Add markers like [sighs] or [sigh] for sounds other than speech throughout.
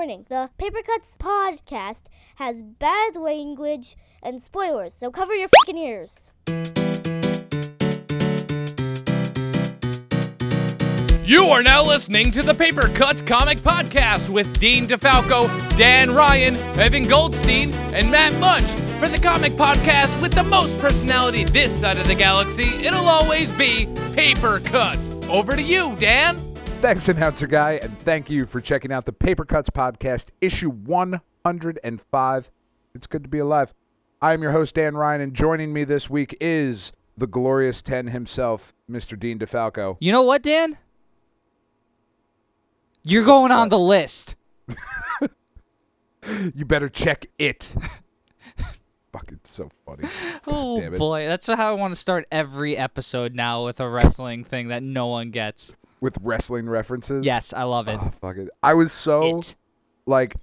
warning the Paper Cuts podcast has bad language and spoilers, so cover your fucking ears. You are now listening to the Paper Cuts Comic Podcast with Dean DeFalco, Dan Ryan, Evan Goldstein, and Matt Munch. For the comic podcast with the most personality this side of the galaxy, it'll always be Paper Cuts. Over to you, Dan. Thanks, announcer guy, and thank you for checking out the Paper Cuts Podcast, issue 105. It's good to be alive. I am your host, Dan Ryan, and joining me this week is the glorious 10 himself, Mr. Dean DeFalco. You know what, Dan? You're going on the list. [laughs] You better check it. [laughs] Fucking so funny. Oh boy, that's how I want to start every episode now with a wrestling thing that no one gets. With wrestling references. Yes, I love it. Oh, fuck it. I was so It. like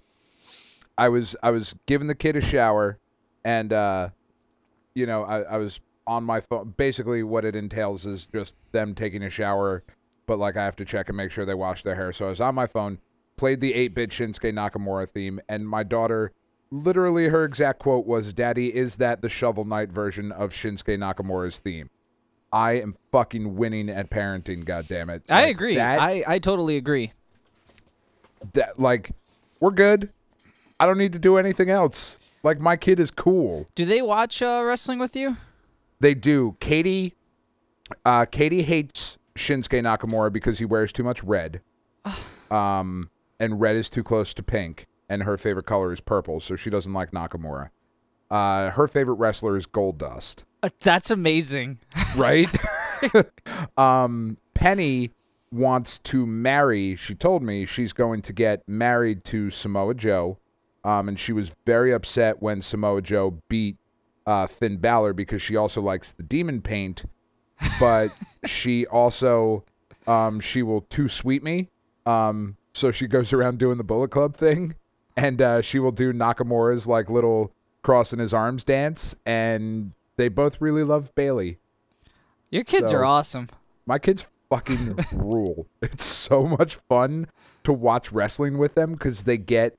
I was I was giving the kid a shower and uh you know, I, I was on my phone basically what it entails is just them taking a shower, but like I have to check and make sure they wash their hair. So I was on my phone, played the eight bit Shinsuke Nakamura theme, and my daughter literally her exact quote was, Daddy, is that the Shovel Knight version of Shinsuke Nakamura's theme? I am fucking winning at parenting, goddammit. I Like, agree. that- I, I totally agree. that like we're good. I don't need to do anything else. Like my kid is cool. Do they watch uh, wrestling with you? They do. Katie uh Katie hates Shinsuke Nakamura because he wears too much red. [sighs] um and red is too close to pink and her favorite color is purple, so she doesn't like Nakamura. Uh her favorite wrestler is Goldust. Uh, that's amazing. [laughs] right? [laughs] um, Penny wants to marry. She told me she's going to get married to Samoa Joe. Um, and she was very upset when Samoa Joe beat uh, Finn Balor because she also likes the demon paint, but [laughs] she also um, she will too sweet me. Um, so she goes around doing the Bullet Club thing, and uh, she will do Nakamura's like little crossing his arms dance, and they both really love Bayley. Your kids So- are awesome. My kids fucking [laughs] rule. It's so much fun to watch wrestling with them because they get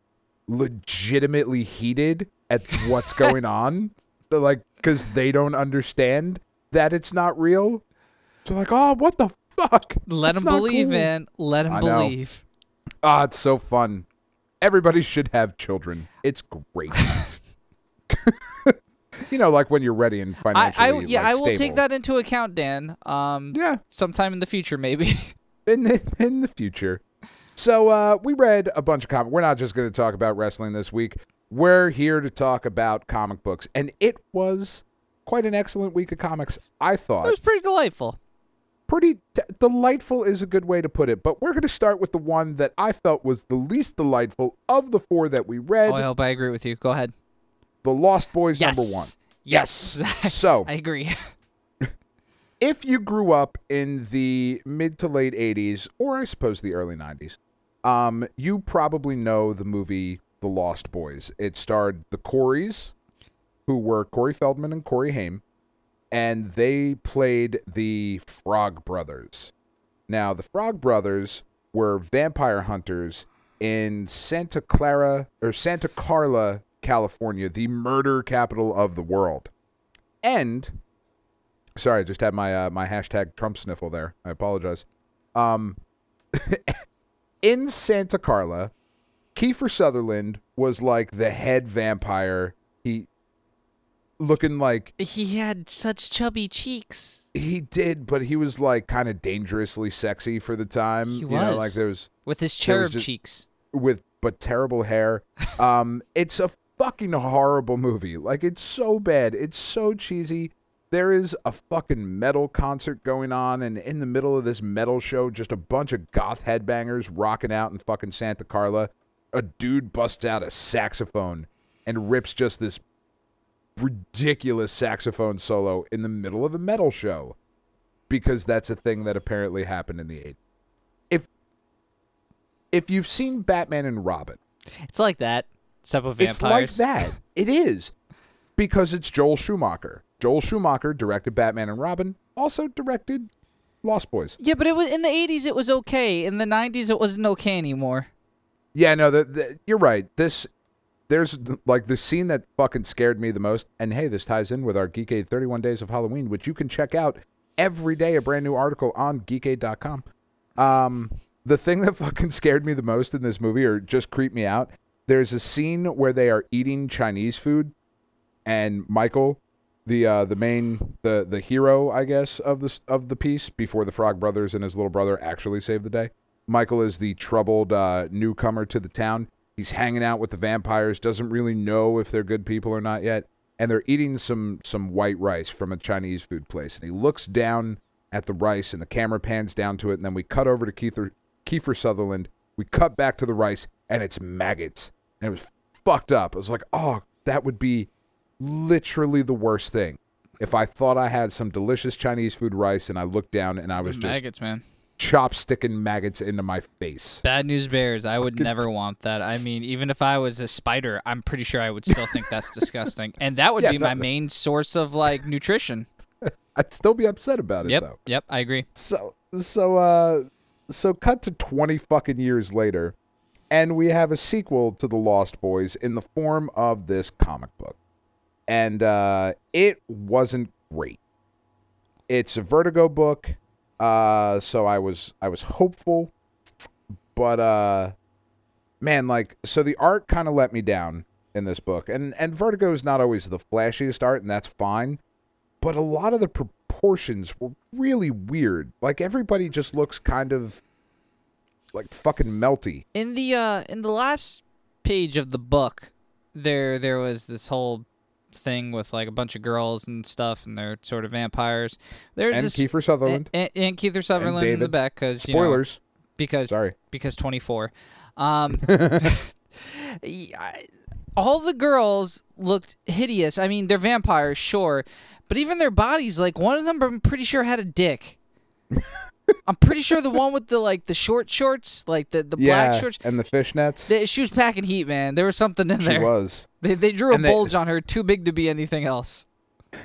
legitimately heated at what's [laughs] going on. They're like, because they don't understand that it's not real. They're like, oh, what the fuck? Let them believe, cool." man. Let them believe. Ah, it's so fun. Everybody should have children. It's great. [laughs] [laughs] you know, like when you're ready and I, financially I yeah, like, I will take that into account, Dan. Um, Yeah, sometime in the future, maybe. [laughs] in the, in the future. So uh, we read a bunch of comic. We're not just going to talk about wrestling this week. We're here to talk about comic books, and it was quite an excellent week of comics. I thought it was pretty delightful. pretty d- delightful is a good way to put it. But we're going to start with the one that I felt was the least delightful of the four that we read. Oh, I hope I agree with you. Go ahead. The Lost Boys Yes. number one. Yes. [laughs] So I agree. [laughs] if you grew up in the mid to late 80s or i suppose the early 90s um, you probably know the movie the lost boys it starred the coreys who were corey feldman and corey haim and they played the frog brothers now the frog brothers were vampire hunters in santa clara or santa carla california the murder capital of the world and Sorry, I just had my uh, my hashtag Trump sniffle there. I apologize. Um, [laughs] in Santa Carla, Kiefer Sutherland was like the head vampire. He looking like he had such chubby cheeks he did, but he was like kind of dangerously sexy for the time. He you know, was. like there was with his was cherub just- cheeks. with but terrible hair. [laughs] Um, it's a fucking horrible movie. Like it's so bad. It's so cheesy. There is a fucking metal concert going on, and in the middle of this metal show, just a bunch of goth headbangers rocking out in fucking Santa Carla. A dude busts out a saxophone and rips just this ridiculous saxophone solo in the middle of a metal show because that's a thing that apparently happened in the 80s. If if you've seen Batman and Robin, It's like that. Except with it's like that. [laughs] It is. Because it's Joel Schumacher. Joel Schumacher directed Batman and Robin, also directed Lost Boys. Yeah, but it was in the '80s. It was okay. In the '90s, it wasn't okay anymore. Yeah, no, the, the, you're right. This there's like the scene that fucking scared me the most. And hey, this ties in with our Geekade 31 Days of Halloween, which you can check out every day. A brand new article on Geekade.com. Um, the thing that [laughs] fucking scared me the most in this movie, or just creeped me out, there's a scene where they are eating Chinese food, and Michael, the uh, the main the the hero, I guess, of this of the piece, before the Frog Brothers and his little brother actually save the day. Michael is the troubled uh, newcomer to the town. He's hanging out with the vampires, doesn't really know if they're good people or not yet, and they're eating some some white rice from a Chinese food place. And he looks down at the rice, and the camera pans down to it, and then we cut over to Kiefer, Kiefer Sutherland. We cut back to the rice, and it's maggots, and it was fucked up. I was like, oh, that would be literally the worst thing. If I thought I had some delicious Chinese food rice, and I looked down, and I was just Maggots, man. chopsticking maggots into my face. Bad news bears. I would never want that. I mean, even if I was a spider, I'm pretty sure I would still think that's [laughs] disgusting. And that would Yeah, be my no- main source of like nutrition. [laughs] I'd still be upset about it Yep. though. Yep. I agree. So so uh so cut to 20 fucking years later and we have a sequel to The Lost Boys in the form of this comic book. And uh it wasn't great. It's a Vertigo book. Uh so I was I was hopeful but uh man like so the art kind of let me down in this book. And and Vertigo is not always the flashiest art and that's fine but a lot of the proportions were really weird. Like everybody just looks kind of like fucking melty. In the uh in the last page of the book, there there was this whole thing with like a bunch of girls and stuff, and they're sort of vampires. There's and this Kiefer Sutherland. and, and Keith Sutherland in the back because you know, Spoilers. because Sorry. because 24. [laughs] Um, [laughs] I- all the girls looked hideous. I mean, they're vampires, sure, but even their bodies, like one of them, I'm pretty sure had a dick. [laughs] I'm pretty sure the one with the like the short shorts, like the the yeah, black shorts. and the fishnets. They, she was packing heat, man. There was something in she there. She was. They they drew a they- bulge on her too big to be anything else.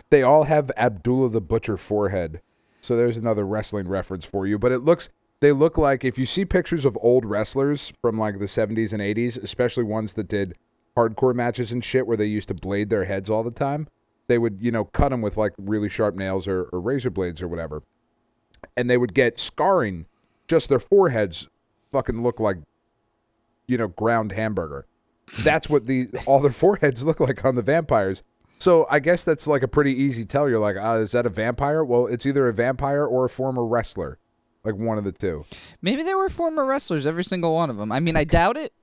They all have Abdullah the Butcher forehead. So there's another wrestling reference for you. But it looks they look like if you see pictures of old wrestlers from like the 70s and 80s, especially ones that did hardcore matches and shit where they used to blade their heads all the time, they would, you know, cut them with like really sharp nails or, or razor blades or whatever. And they would get scarring. Just their foreheads fucking look like, you know, ground hamburger. That's what the all their [laughs] foreheads look like on the vampires. So I guess that's like a pretty easy tell. You're like, ah, is that a vampire? Well, it's either a vampire or a former wrestler, like one of the two. Maybe they were former wrestlers, every single one of them. I mean, I doubt it.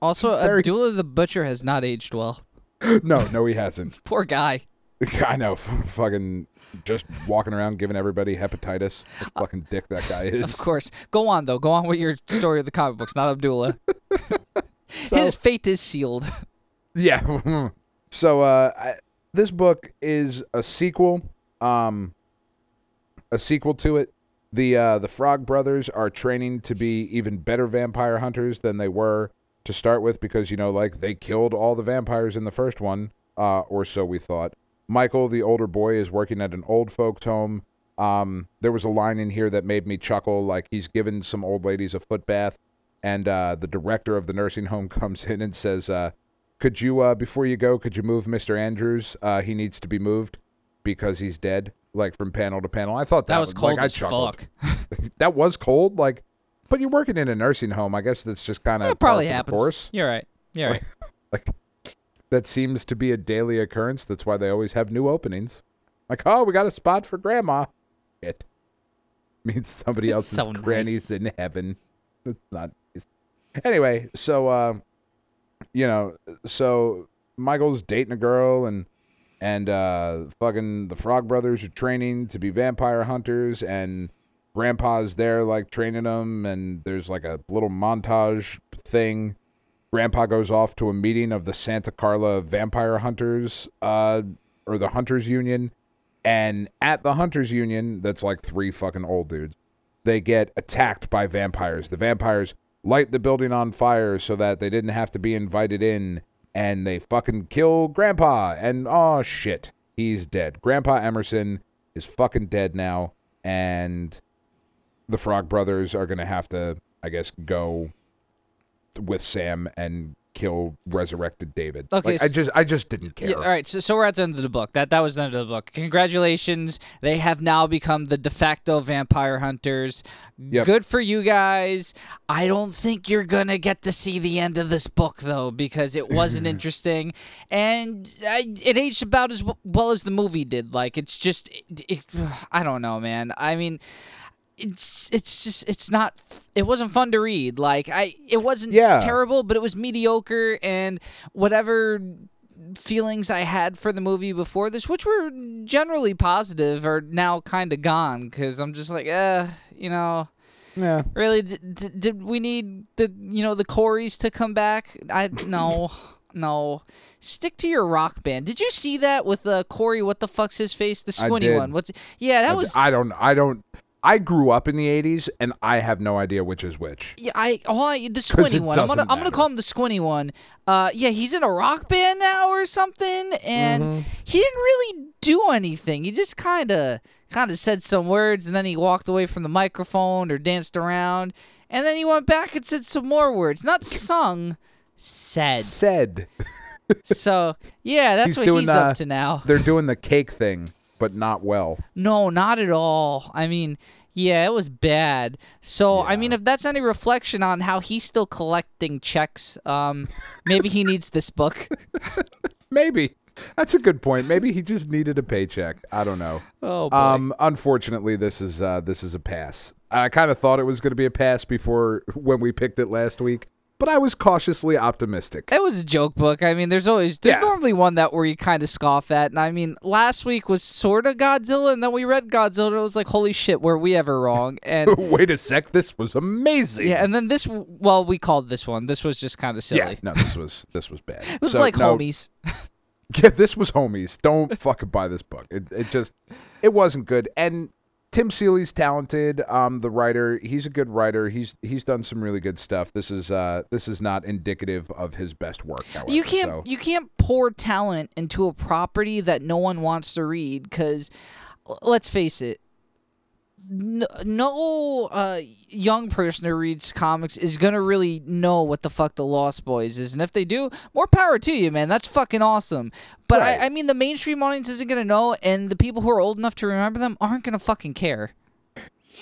Also, Very- Abdullah the Butcher has not aged well. [laughs] no, no, he hasn't. [laughs] Poor guy. [laughs] I know, fucking just walking around giving everybody hepatitis. What fucking dick that guy [laughs] is. Of course. Go on though. Go on with your story of the comic books, not Abdullah. [laughs] So- His fate is sealed. Yeah. so uh I, this book is a sequel um a sequel to it. The uh the Frog Brothers are training to be even better vampire hunters than they were to start with because you know like they killed all the vampires in the first one uh or so we thought. Michael the older boy is working at an old folks home. Um there was a line in here that made me chuckle like he's given some old ladies a foot bath and uh the director of the nursing home [laughs] comes in and says uh could you uh before you go could you move mr andrews uh he needs to be moved because he's dead like from panel to panel i thought that, That was cold like, as fuck. [laughs] that was cold like but you're working in a nursing home i guess that's just kind of probably happens. course You're right. You're right. That seems to be a daily occurrence. That's why they always have new openings. Like oh we got a spot for grandma. It [laughs] means somebody It's else's so granny's nice. in heaven. [laughs] It's not it's, anyway so uh you know so michael's dating a girl and and uh fucking the frog brothers are training to be vampire hunters and grandpa's there like training them and there's like a little montage thing grandpa goes off to a meeting of the santa carla vampire hunters uh or the hunters union. And at the hunters union that's like three fucking old dudes they get attacked by vampires. The vampires light the building on fire so that they didn't have to be invited in and they fucking kill grandpa. And oh shit. He's dead. Grandpa emerson is fucking dead now and the frog brothers are gonna have to i guess go with Sam and kill resurrected David. Okay, Like, I s- just I just didn't care. Yeah, all right, so, so we're at the end of the book. That that was the end of the book. Congratulations, they have now become the de facto vampire hunters. Yep. Good for you guys. I don't think you're gonna get to see the end of this book though, because it wasn't [laughs] interesting, and I, it aged about as well as the movie did. Like it's just, it, it, [sighs] I don't know, man. I mean. It's it's just it's not it wasn't fun to read like I it wasn't Yeah. terrible but it was mediocre and whatever feelings I had for the movie before this, which were generally positive, are now kind of gone because I'm just like, eh, you know, Yeah. really, d- d- did we need the you know the Coreys to come back? I no. [laughs] No, stick to your rock band. Did you see that with uh, Corey? What the fuck's his face? The squinty one. What's? Yeah, that I- was. I don't I don't I grew up in the 80s and I have no idea which is which. Yeah, I, all I the [laughs] squinty one. I'm gonna I'm gonna call him the squinty one. Uh, yeah, he's in a rock band now or something, and Mm-hmm. he didn't really do anything. He just kind of kind of said some words, and then he walked away from the microphone or danced around, and then he went back and said some more words, not sung, said. Said so yeah, that's He's what doing, he's uh, up to now. they're doing the cake thing, but not well. No, not at all. I mean, yeah, it was bad. So, I mean, if that's any reflection on how he's still collecting checks, um, maybe he needs this book. [laughs] Maybe. That's a good point. Maybe he just needed a paycheck. I don't know. Oh boy. Um, unfortunately, this is uh, this is a pass. I kind of thought it was going to be a pass before [laughs] when we picked it last week, but I was cautiously optimistic. it was a joke book. I mean, there's always there's Yeah. normally one that where you kind of scoff at, and I mean, last week was sort of Godzilla, and then we read Godzilla, and it was like, holy shit, were we ever wrong? [laughs] And Wait a sec, this was amazing. yeah, and then this, well, we called this one. This was just kind of silly. Yeah, no, this was this was bad. [laughs] It was So, like no, homies. [laughs] Yeah, this was homies. Don't fucking buy this book. It it just it wasn't good. And Tim Seeley's talented. Um, the writer, he's a good writer. He's he's done some really good stuff. This is uh this is not indicative of his best work. However, You can't so- you can't pour talent into a property that no one wants to read because let's face it no, no uh, young person who reads comics is gonna really know what the fuck the Lost Boys is, and if they do, more power to you, man. That's fucking awesome. But Right. I, I mean, the mainstream audience isn't gonna know, and the people who are old enough to remember them aren't gonna fucking care.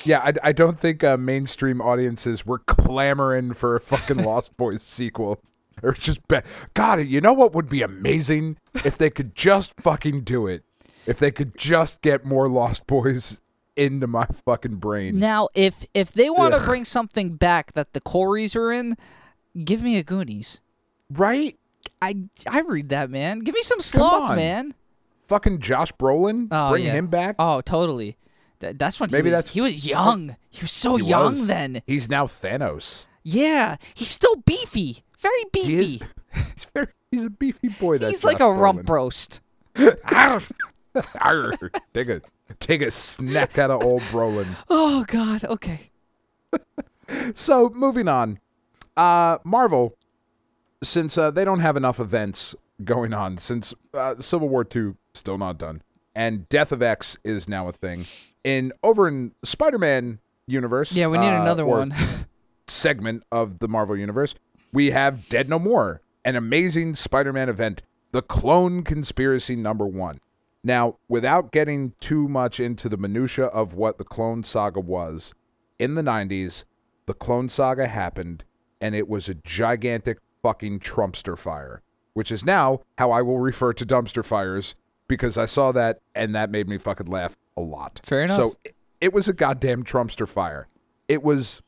Yeah, I, I don't think uh, mainstream audiences were clamoring for a fucking [laughs] Lost Boys sequel. Or just be- God, you know what would be amazing if they could just fucking do it. If they could just get more Lost Boys into my [laughs] fucking brain. Now, if if they want to bring something back that the Coreys are in, give me a Goonies. Right? I I read that man. Give me some sloth, on. man. Fucking Josh Brolin, Oh, bring yeah. him back. Oh, totally. That, that's when Maybe he was, that's- he was young. He was so He young was. then. He's now Thanos. Yeah, he's still beefy. Very beefy. He is. [laughs] He's very. He's a beefy boy. That's he's like a Josh rump Brolin. roast. [laughs] Arr. Arr, take a [laughs] take a snack out of old Brolin. [laughs] oh God. Okay. [laughs] So moving on, uh, Marvel, since uh, they don't have enough events going on, since uh, Civil War Two still not done, and Death of X is now a thing, in over in Spider-Man universe. Yeah, we need uh, another one. segment of the Marvel universe. We have Dead No More, an amazing Spider-Man event, the Clone Conspiracy number one. Now, without getting too much into the minutia of what the Clone Saga was, in the 90s, the Clone Saga happened, and it was a gigantic fucking Trumpster fire, which is now how I will refer to dumpster fires because I saw that and that made me fucking laugh a lot. Fair enough. So it- it was a goddamn Trumpster fire. It was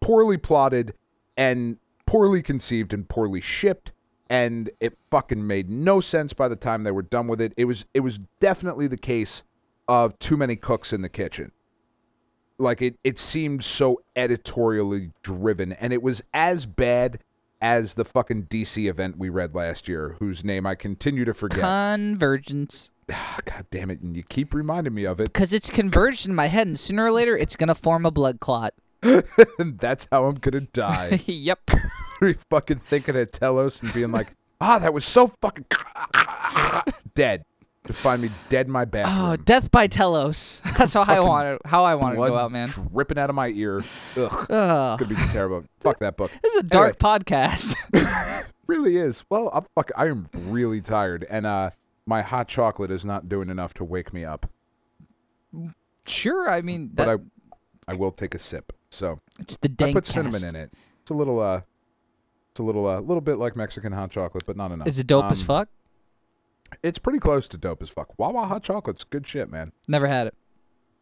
poorly plotted and poorly conceived and poorly shipped and it fucking made no sense by the time they were done with it. It was it was definitely the case of too many cooks in the kitchen. Like it it seemed so editorially driven and it was as bad as the fucking DC event we read last year whose name I continue to forget. Convergence. [sighs] God damn it, and you keep reminding me of it. Because it's converged in my head, and sooner or later, it's gonna form a blood clot. And [laughs] that's how I'm gonna die. [laughs] yep. fucking thinking of Telos and being like, ah, that was so fucking [laughs] dead. to find me dead in my bathroom. Oh, death by Telos. That's how I want it. How I want to go out, man. dripping out of my ear. Ugh, Ugh. could be terrible. Fuck that book. This is a dark podcast. Really is. Well, I'm fuck. I am really tired, and uh, my hot chocolate is not doing enough to wake me up. sure, I mean, that, But I, I will take a sip. So it's the I put cinnamon in it. It's a little uh, it's a little uh, little bit like Mexican hot chocolate, but not enough. Is it dope as Um, fuck? It's pretty close to dope as fuck. Wawa hot chocolate's good shit, man. Never had it.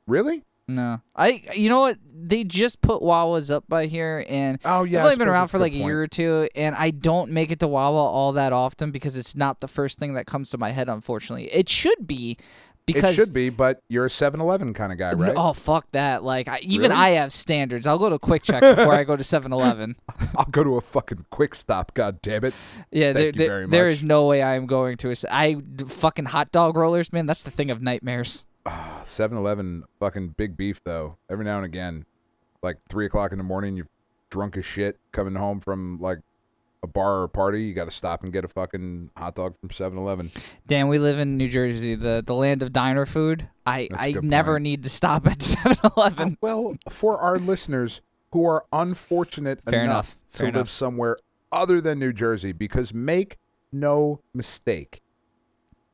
Really? No, I. You know what? They just put Wawas up by here, and Oh yeah. I've only been around for like a point. year or two, and I don't make it to Wawa all that often because it's not the first thing that comes to my head. Unfortunately, it should be because it should be, but you're a 7-Eleven kind of guy, right? Oh fuck that! Like I, even Really? I have standards. I'll go to QuickChek before I go to 7-Eleven. [laughs] I'll go to a fucking quick stop. God damn it. Yeah, there, you there, very much. is no way I am going to. a I fucking hot dog rollers, man. That's the thing of nightmares. Ah, 7-Eleven fucking big beef though. Every now and again, like three o'clock in the morning, you're drunk as shit coming home from like a bar or a party. You got to stop and get a fucking hot dog from 7-Eleven. Dan, we live in New Jersey, the the land of diner food. I That's I never point. need to stop at [laughs] 7-Eleven. Uh, well, for our listeners who are unfortunate Fair enough, enough. to Fair live enough. somewhere other than New Jersey, because make no mistake,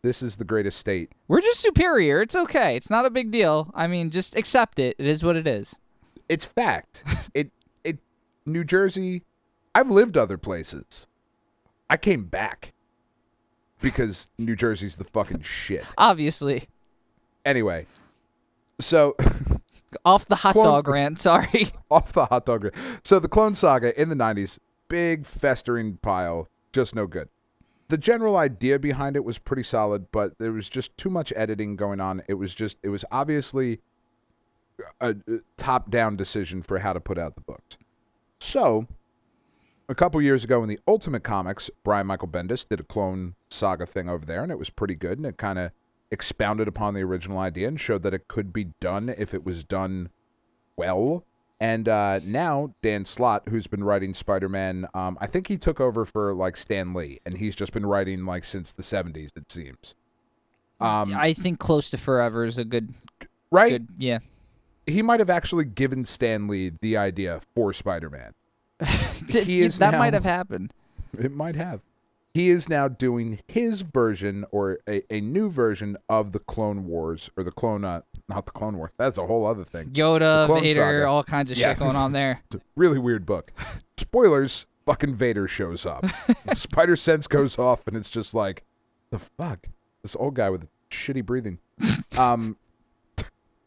this is the greatest state. We're just superior. It's okay. It's not a big deal. I mean, just accept it. It is what it is. It's fact. [laughs] it it New Jersey. I've lived other places. I came back because New Jersey's the fucking shit. Obviously, Anyway, so [laughs] off the hot Clone- dog rant. Sorry. [laughs] off the hot dog. rant. So the Clone Saga in the 90s, big festering pile, just no good. The general idea behind it was pretty solid, but there was just too much editing going on. It was just, it was obviously a, a top down decision for how to put out the books. So, a couple years ago in the Ultimate Comics, Brian Michael Bendis did a Clone Saga thing over there, and it was pretty good, and it kind of expounded upon the original idea and showed that it could be done if it was done well. And uh, now Dan Slott, who's been writing Spider-Man, um, I think he took over for like Stan Lee, and he's just been writing like since the '70s, it seems. Um, I think close to forever is a good right? good. Yeah. He might have actually given Stan Lee the idea for [laughs] Spider-Man. He is that now- might have happened. It might have. He is now doing his version or a, a new version of the Clone Wars or the Clone, uh, not the Clone Wars. That's a whole other thing. Yoda, Clone Vader, Saga. all kinds of Yeah. shit going on [laughs] there. It's a really weird book. Spoilers: fucking Vader shows up. [laughs] Spider sense goes off, and it's just like, the fuck, this old guy with shitty breathing. Um,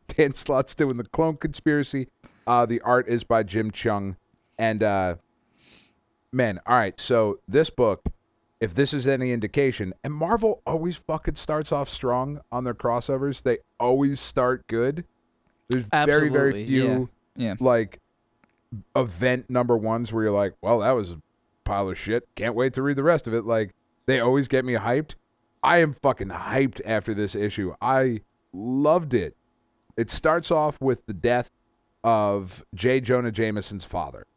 Dan Slott's doing the Clone Conspiracy. Uh, the art is by Jim Cheung, and uh, man, all right. So this book, if this is any indication, and Marvel always fucking starts off strong on their crossovers. They always start good. There's very very Absolutely, few Yeah. like event number ones where you're like, well, that was a pile of shit. Can't wait to read the rest of it. Like they always get me hyped. I am fucking hyped after this issue. I loved it. It starts off with the death of J. Jonah Jameson's father.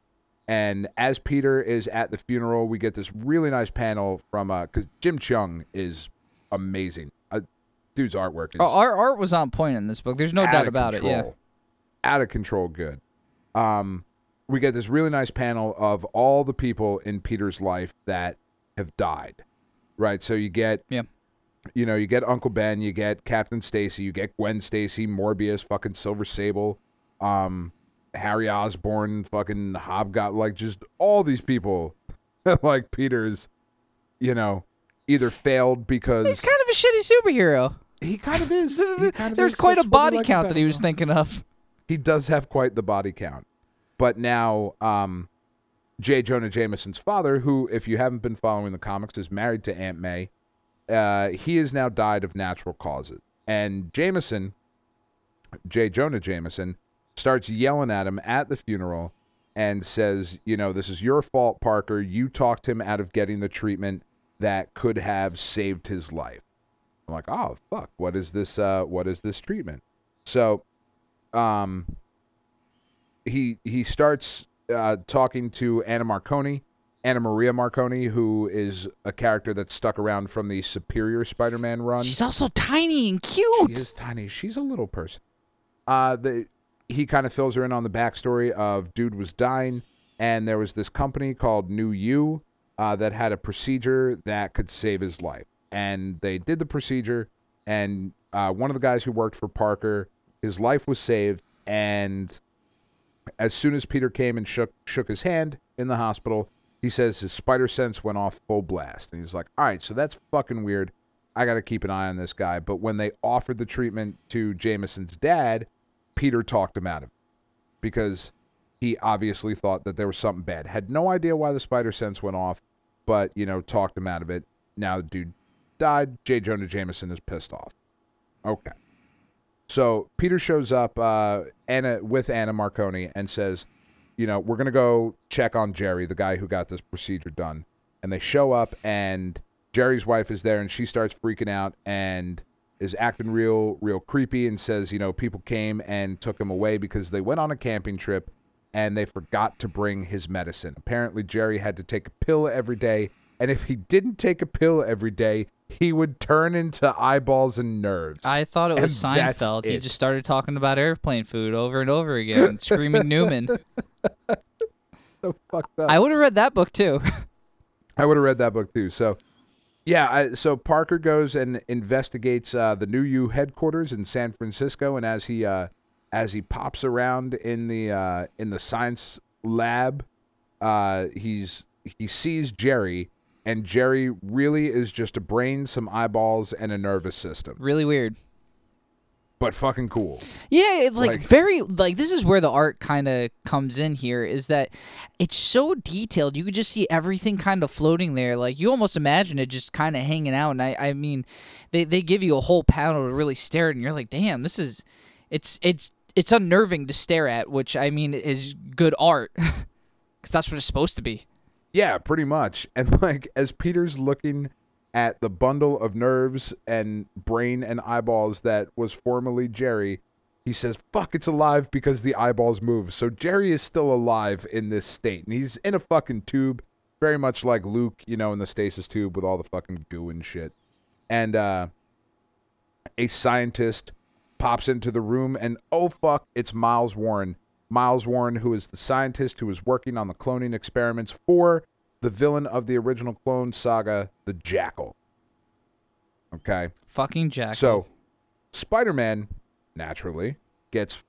And as Peter is at the funeral, we get this really nice panel from uh cuz Jim Cheung is amazing. Uh, dude's artwork is Oh, our art was on point in this book. There's no doubt about it. Yeah. Out of control good. Um we get this really nice panel of all the people in Peter's life that have died. Right? So you get Yeah. you know, you get Uncle Ben, you get Captain Stacy, you get Gwen Stacy, Morbius, fucking Silver Sable, um Harry Osborn, fucking Hobgot, like just all these people [laughs] like Peter's you know, either failed because He's kind of a shitty superhero. he kind of is. [laughs] Kind of There's is. quite a That's body like count about that he was thinking of. He does have quite the body count. But now, um, J. Jonah Jameson's father, who, if you haven't been following the comics, is married to Aunt May, uh, he has now died of natural causes. And Jameson, J. Jonah Jameson, starts yelling at him at the funeral and says, You know, this is your fault, Parker. You talked him out of getting the treatment that could have saved his life. I'm like, oh fuck, what is this? Uh, what is this treatment? So, um, he he starts uh, talking to Anna Marconi, Anna Maria Marconi, who is a character that's stuck around from the Superior Spider-Man run. She's also tiny and cute. She is tiny. She's a little person. Uh, the he kind of fills her in on the backstory of dude was dying, and there was this company called New U uh, that had a procedure that could save his life, and they did the procedure, and uh, one of the guys who worked for Parker, his life was saved, and as soon as Peter came and shook shook his hand in the hospital, he says his spider sense went off full blast, and he's like, "All right, so that's fucking weird. I got to keep an eye on this guy." But when they offered the treatment to Jameson's dad, Peter talked him out of it because he obviously thought that there was something bad. Had no idea why the spider sense went off, but you know, talked him out of it. Now the dude died. J. Jonah Jameson is pissed off. Okay. So Peter shows up uh, Anna with Anna Marconi and says, you know, we're gonna go check on Jerry, the guy who got this procedure done. And they show up, and Jerry's wife is there, and she starts freaking out and is acting real, real creepy, and says, you know, people came and took him away because they went on a camping trip and they forgot to bring his medicine. Apparently, Jerry had to take a pill every day, and if he didn't take a pill every day, he would turn into eyeballs and nerves. I thought it was And Seinfeld. He just started talking about airplane food over and over again, [laughs] screaming Newman. so fucked up. I would have read that book too. I would have read that book too. So, yeah. I, so Parker goes and investigates uh, the New U headquarters in San Francisco, and as he uh, as he pops around in the uh, in the science lab, uh, he's he sees Jerry, and Jerry really is just a brain, some eyeballs, and a nervous system. really weird. But fucking cool. Yeah, like, Like- very like this is where the art kind of comes in here is that it's so detailed. You could just see everything kind of floating there. Like you almost imagine it just kind of hanging out. And I I mean, they they give you a whole panel to really stare at, and you're like, damn, this is it's it's it's unnerving to stare at, which I mean is good art [laughs] because that's what it's supposed to be. Yeah, pretty much. And [laughs] like as Peter's looking at the bundle of nerves and brain and eyeballs that was formerly Jerry, he says, "Fuck, it's alive because the eyeballs move." So Jerry is still alive in this state, and he's in a fucking tube, very much like Luke, you know, in the stasis tube with all the fucking goo and shit. And uh a scientist pops into the room and oh fuck, it's Miles Warren. Miles Warren, who is the scientist who is working on the cloning experiments for the villain of the original clone saga, the Jackal. Okay. Fucking Jack. So, Spider Man, naturally, gets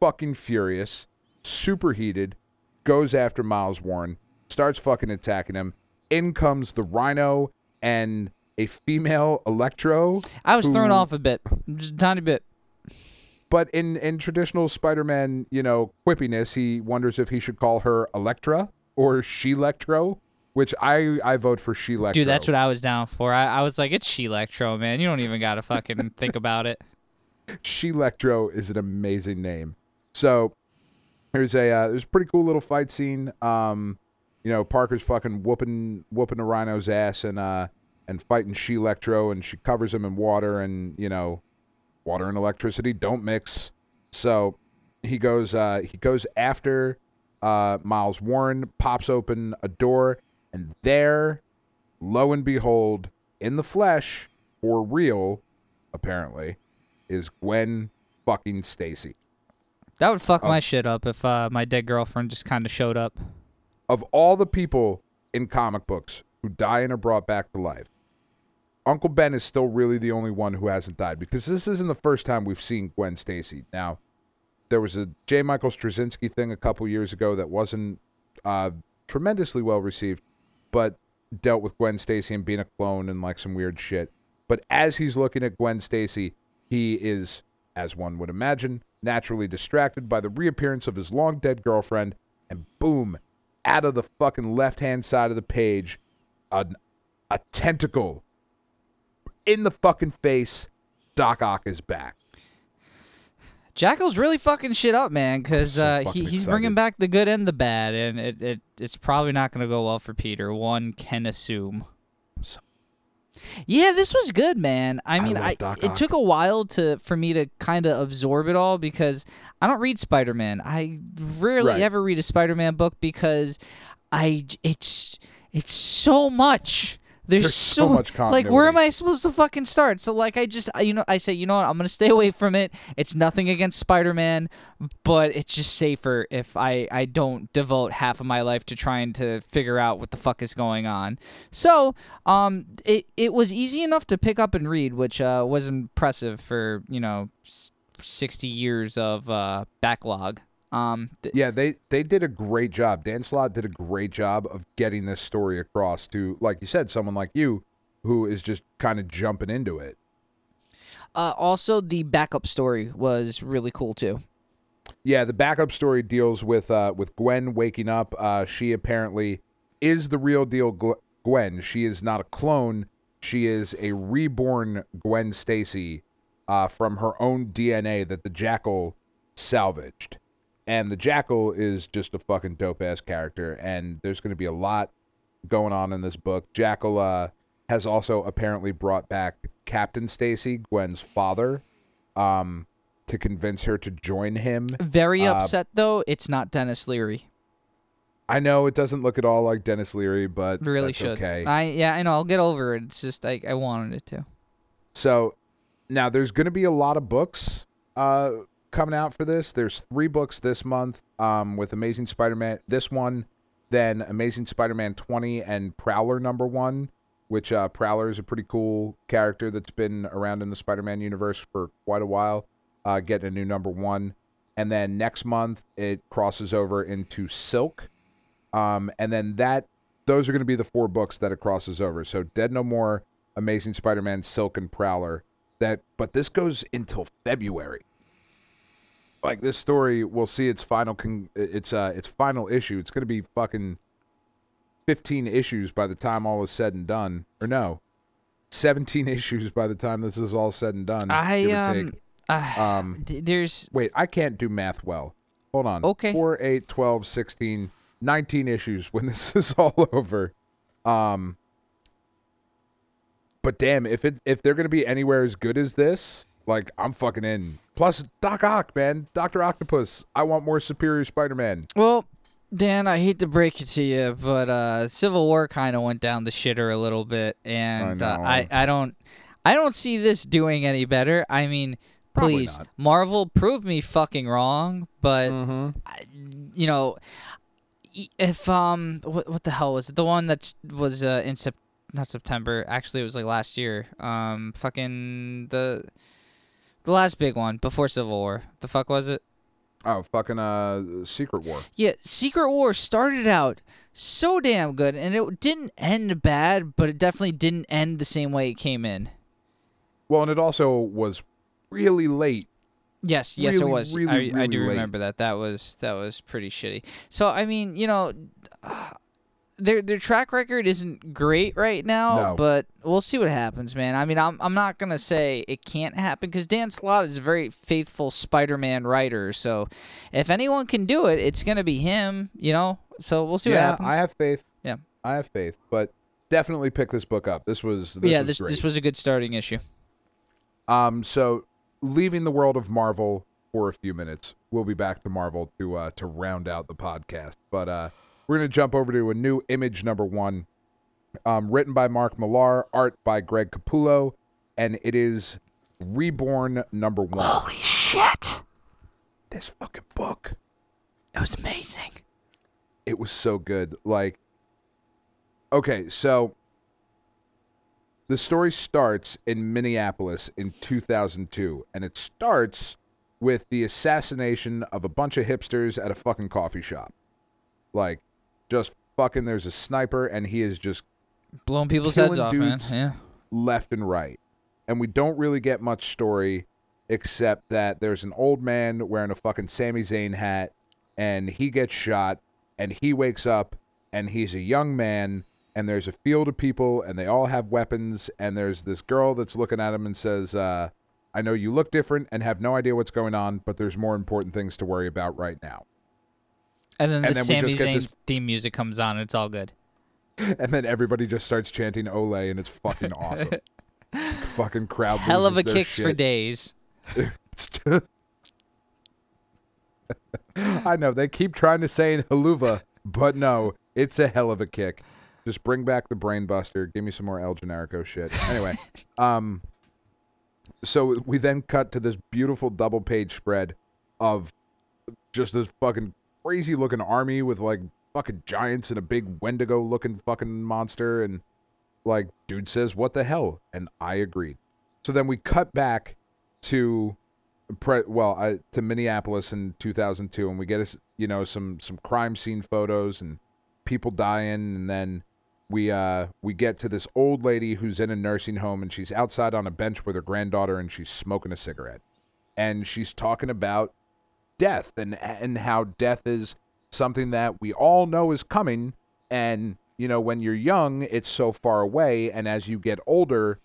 fucking furious, superheated, goes after Miles Warren, starts fucking attacking him. In comes the Rhino and a female Electro. I was thrown off a bit, just a tiny bit. But in, in traditional Spider Man, you know, quippiness, he wonders if he should call her Electra or She Electro, which I, I vote for She Electro. Dude, that's what I was down for. I, I was like, it's She Electro, man. You don't even gotta fucking [laughs] think about it. She Electro is an amazing name. So there's a uh, there's a pretty cool little fight scene. Um, you know, Parker's fucking whooping whooping the rhino's ass and uh and fighting She Electro, and she covers him in water, and you know, water and electricity don't mix. So he goes uh he goes after uh Miles Warren, pops open a door, and there, lo and behold, in the flesh, for real, apparently, is Gwen fucking Stacy. That would fuck Oh. my shit up if uh, my dead girlfriend just kind of showed up. Of all the people in comic books who die and are brought back to life, Uncle Ben is still really the only one who hasn't died because this isn't the first time we've seen Gwen Stacy. Now, there was a J. Michael Straczynski thing a couple years ago that wasn't uh, tremendously well received, but dealt with Gwen Stacy and being a clone and like some weird shit. But as he's looking at Gwen Stacy, he is, as one would imagine, naturally distracted by the reappearance of his long dead girlfriend, and boom, out of the fucking left hand side of the page, a, a tentacle in the fucking face. Doc Ock is back. Jackal's really fucking shit up, man, because so uh, he, he's bringing back the good and the bad, and it, it it's probably not going to go well for Peter. One can assume. so- Yeah, this was good, man. I I mean, love I, it took a while to for me to kind of absorb it all because I don't read Spider-Man. I rarely Right. ever read a Spider-Man book because I it's it's so much. There's, There's so much like where am. I supposed to fucking start? So like I just you know I say you know what I'm gonna stay away from it. It's nothing against Spider-Man, but it's just safer if I I don't devote half of my life to trying to figure out what the fuck is going on. So um it it was easy enough to pick up and read, which uh, was impressive for you know sixty years of uh, backlog. Um th- Yeah, they they did a great job. Dan Slott did a great job of getting this story across to, like you said, someone like you who is just kind of jumping into it. uh, also the backup story was really cool too. Yeah, the backup story deals with uh, with Gwen waking up. Uh, she apparently is the real deal Gwen. She is not a clone. She is a reborn Gwen Stacy uh, from her own DNA that the Jackal salvaged. And the Jackal is just a fucking dope ass character. And there's going to be a lot going on in this book. Jackal uh, has also apparently brought back Captain Stacy, Gwen's father, um, to convince her to join him. Very Uh, upset though. It's not Denis Leary. I know it doesn't look at all like Denis Leary, but Really should. okay. I yeah I know. I'll get over it. It's just I I wanted it to. So now there's going to be a lot of books uh, coming out for this. There's three books this month um, with Amazing Spider-Man. This one, then Amazing Spider-Man 20 and Prowler number one, which uh, Prowler is a pretty cool character that's been around in the Spider-Man universe for quite a while. Uh, getting a new number one, and then next month it crosses over into Silk, um, and then that those are going to be the four books that it crosses over. So Dead No More, Amazing Spider-Man, Silk, and Prowler. That, but this goes until February. Like this story, we'll see its final con- its uh its final issue. It's going to be fucking fifteen issues by the time all is said and done, or no, seventeen [laughs] issues by the time this is all said and done. I um, uh, um d- there's Wait, I can't do math well. Hold on. Okay. 4, 8, 12, 16, 19 issues when [laughs] this is all over. Um But damn, if it if they're going to be anywhere as good as this, like I'm fucking in. Plus Doc Ock, man. Dr. Octopus. I want more Superior Spider-Man. well. Dan, I hate to break it to you, but uh, Civil War kind of went down the shitter a little bit, and I uh. I, I don't, I don't see this doing any better. I mean, please. Marvel, prove me fucking wrong, but Mm-hmm. you know, if um, what what the hell was it? The one that was uh, in Sep- not September. Actually, it was like last year. Um, fucking the the last big one before Civil War. The fuck was it? Oh, fucking uh Secret War. Yeah, Secret War started out so damn good, and it didn't end bad, but it definitely didn't end the same way it came in. Well, and it also was really late. Yes, yes, it was. really, I, I do late. remember that. That was that was pretty shitty. So I mean, you know, their their track record isn't great right now, No. but we'll see what happens, man. I mean, I'm I'm not gonna say it can't happen because Dan Slott is a very faithful Spider-Man writer. So if anyone can do it, it's gonna be him. You know. So we'll see what yeah, happens. I have faith. Yeah. I have faith, but definitely pick this book up. This was this yeah, was this great. this was a good starting issue. Um, so leaving the world of Marvel for a few minutes, we'll be back to Marvel to uh, to round out the podcast. But uh, we're gonna jump over to a new image number one, um, written by Mark Millar, art by Greg Capullo, and it is Reborn number one. Holy shit! This fucking book, It was amazing. it was so good. Like, okay, so the story starts in Minneapolis in 2002, and it starts with the assassination of a bunch of hipsters at a fucking coffee shop. Like, just fucking, there's a sniper, and he is just Blowing people's heads off, man. Yeah. left and right. And we don't really get much story except that there's an old man wearing a fucking Sami Zayn hat and he gets shot and he wakes up and he's a young man and there's a field of people and they all have weapons and there's this girl that's looking at him and says uh I know you look different and have no idea what's going on, but there's more important things to worry about right now. And then And the then Sami Zayn's this- theme music comes on, and it's all good. [laughs] And then everybody just starts chanting Olay and it's fucking awesome. [laughs] fucking crowd Hell of a kicks for days. [laughs] I know they keep trying to say in Helluva, but no, it's a hell of a kick. Just bring back the brain buster. Give me some more El Generico shit. Anyway, um, so we then cut to this beautiful double page spread of just this fucking crazy looking army with like fucking giants and a big Wendigo looking fucking monster. And like dude says what the hell? And I agreed. So then we cut back to pre- well I, to Minneapolis in 2002 and we get us you know some some crime scene photos and people dying. And then we uh we get to this old lady who's in a nursing home and she's outside on a bench with her granddaughter and she's smoking a cigarette. And she's talking about death and and how death is something that we all know is coming. And you know when you're young it's so far away. And as you get older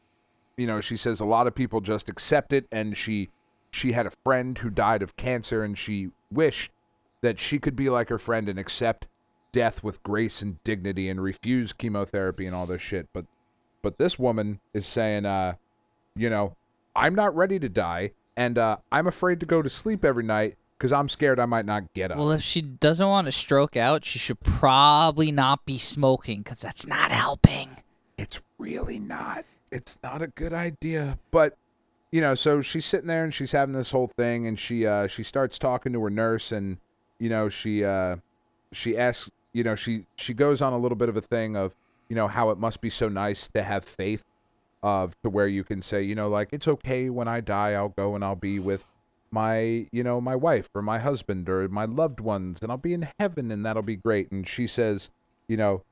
you know she says a lot of people just accept it. And she she had a friend who died of cancer and she wished that she could be like her friend and accept death with grace and dignity and refuse chemotherapy and all this shit. But but this woman is saying uh you know i'm not ready to die and uh i'm afraid to go to sleep every night because i'm scared i might not get up. Well, if she doesn't want to stroke out, she should probably not be smoking because that's not helping. it's really not. It's not a good idea. But you know so she's sitting there and she's having this whole thing and she uh she starts talking to her nurse and you know she uh she asks you know she she goes on a little bit of a thing of you know how it must be so nice to have faith of to where you can say you know like it's okay. When i die i'll go and i'll be with my you know my wife or my husband or my loved ones and i'll be in heaven and that'll be great. And she says you know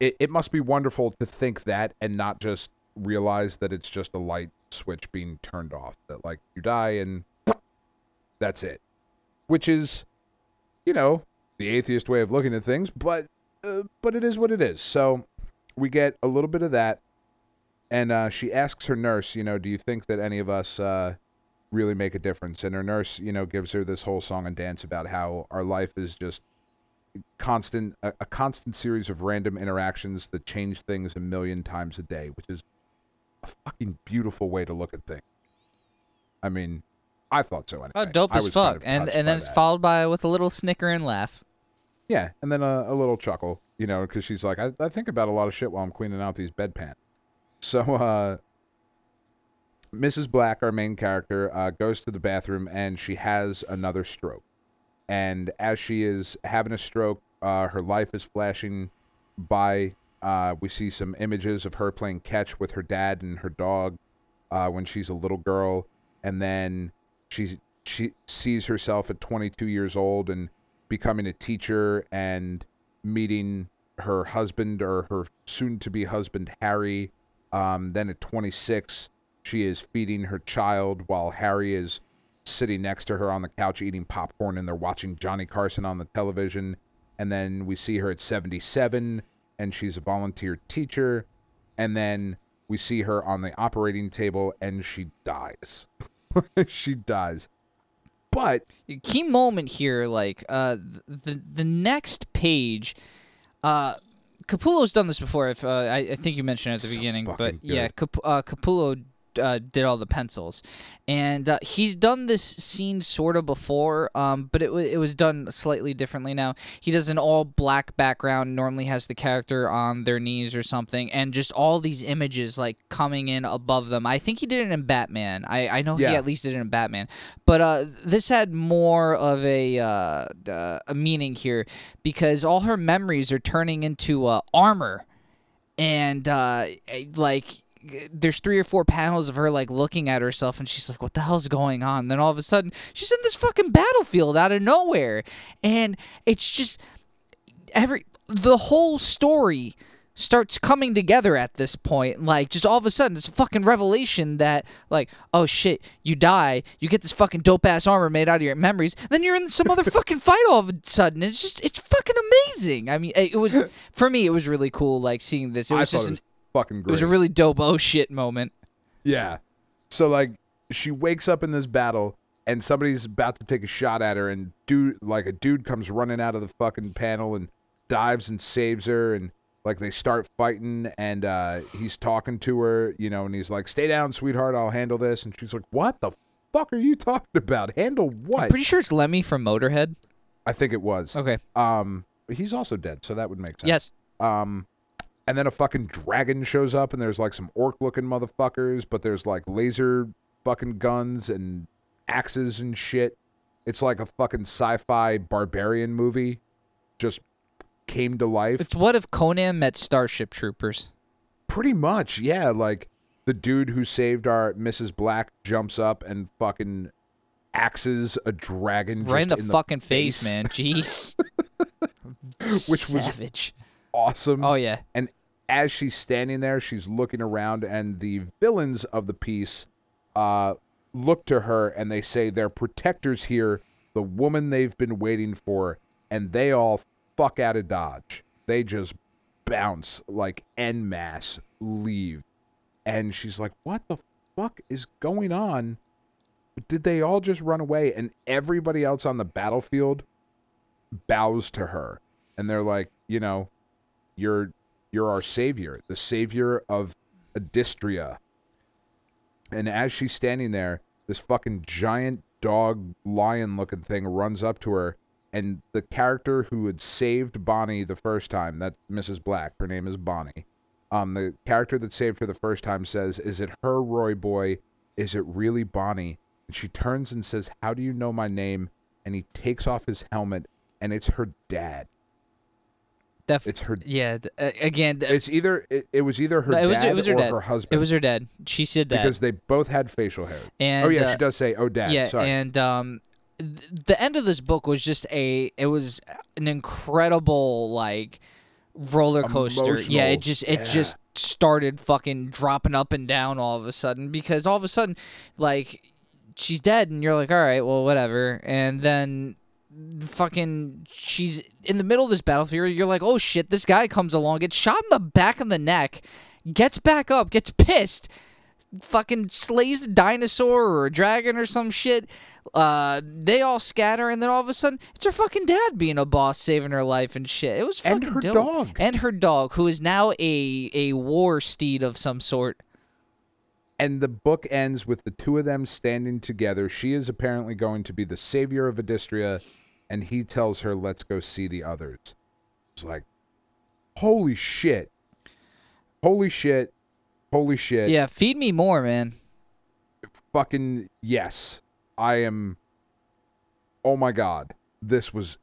it, it must be wonderful to think that and not just realize that it's just a light switch being turned off that like you die and that's it. Which is you know the atheist way of looking at things but uh, but it is what it is. So we get a little bit of that. And uh, she asks her nurse you know do you think that any of us uh, really make a difference and her nurse you know gives her this whole song and dance about how our life is just constant a, a constant series of random interactions that change things a million times a day which is a fucking beautiful way to look at things i mean i thought so anyway. Oh, dope I as was kind fuck. of and and then it's that. followed by with a little snicker and laugh. Yeah, and then a, a little chuckle, you know, because she's like, I, I think about a lot of shit while I'm cleaning out these bedpans. So, uh, Mrs. Black, our main character, uh, goes to the bathroom and she has another stroke. And as she is having a stroke, uh, her life is flashing by. Uh, we see some images of her playing catch with her dad and her dog uh, when she's a little girl, and then she she sees herself at 22 years old and becoming a teacher and meeting her husband or her soon-to-be husband Harry. Um, then at 26, she is feeding her child while Harry is sitting next to her on the couch eating popcorn, and they're watching Johnny Carson on the television. And then we see her at 77, and she's a volunteer teacher. And then we see her on the operating table, and she dies. [laughs] she dies. But key moment here like uh the the next page uh Capullo's done this before if uh, I, I think you mentioned it at the So beginning but fucking yeah. Cap- uh, Capullo uh, did all the pencils. And uh, he's done this scene sort of before um but it, wa it was done slightly differently now. He does an all black background normally has the character on their knees or something and just all these images like coming in above them. I think he did it in Batman. I I know Yeah. he at least did it in Batman. But uh, this had more of a uh, uh, a meaning here because all her memories are turning into uh, armor, and uh, like there's three or four panels of her like looking at herself, and she's like, "What the hell's going on?" and then all of a sudden, she's in this fucking battlefield out of nowhere, and it's just every the whole story starts coming together at this point. Like just all of a sudden it's a fucking revelation that like oh shit you die. You get this fucking dope ass armor made out of your memories. Then you're in some other [laughs] fucking fight all of a sudden. It's just it's fucking amazing. I mean it was [laughs] for me it was really cool like seeing this. It I was thought just it an, was fucking it was a really dope oh shit moment Yeah. So like she wakes up in this battle and somebody's about to take a shot at her and dude like a dude comes running out of the fucking panel and dives and saves her and like they start fighting and uh he's talking to her, you know, and he's like, "Stay down, sweetheart, I'll handle this." And she's like, "What the fuck are you talking about? Handle what?" I'm pretty sure it's lemmy from motorhead I think it was. okay Um he's also dead, so that would make sense. yes Um and then a fucking dragon shows up and there's like some orc looking motherfuckers but there's like laser fucking guns and axes and shit it's like a fucking sci-fi barbarian movie just came to life It's what if Conan met Starship Troopers? pretty much yeah like the dude who saved our mrs black jumps up and fucking axes a dragon right in just the fucking face, man. Jeez. [laughs] Which was- savage. Awesome Oh yeah. And as she's standing there, she's looking around, and the villains of the piece uh, look to her and they say, They're protectors here, the woman they've been waiting for, and they all fuck out of Dodge. They just bounce like en masse, leave. And she's like, What the fuck is going on? Did they all just run away? And everybody else on the battlefield bows to her. And they're like, You know, you're you're our savior, the savior of Adystria. And as she's standing there, this fucking giant dog lion looking thing runs up to her and the character who had saved Bonnie the first time, that's Mrs. Black, her name is Bonnie. Um the character that saved her the first time says, "Is it her Roy boy? Is it really Bonnie?" And she turns and says, "How do you know my name?" And he takes off his helmet and it's her dad. Def- It's her yeah. uh, again, th- it's either it, it was either her no, it was dad it was her or dad. her husband. It was her dad. She said that. because they both had facial hair. and oh yeah, uh, she does say, "Oh dad." yeah, Sorry. and um, th- the end of this book was just a. It was an incredible like roller coaster. Yeah, it just it yeah. just started fucking dropping up and down all of a sudden because all of a sudden, like, she's dead, and you're like, all right, well, whatever, and then. Fucking, she's in the middle of this battlefield. You're like, oh shit, this guy comes along, gets shot in the back of the neck, gets back up, gets pissed, fucking slays a dinosaur or a dragon or some shit. Uh, they all scatter, and then all of a sudden, it's her fucking dad being a boss, saving her life and shit. It was And fucking her dope. dog. and her dog, who is now a a war steed of some sort. and the book ends with the two of them standing together. She is apparently going to be the savior of Adystria, and he tells her, "Let's go see the others." It's like, holy shit, holy shit, holy shit. Yeah, feed me more, man. fucking yes. I am. Oh my god, this was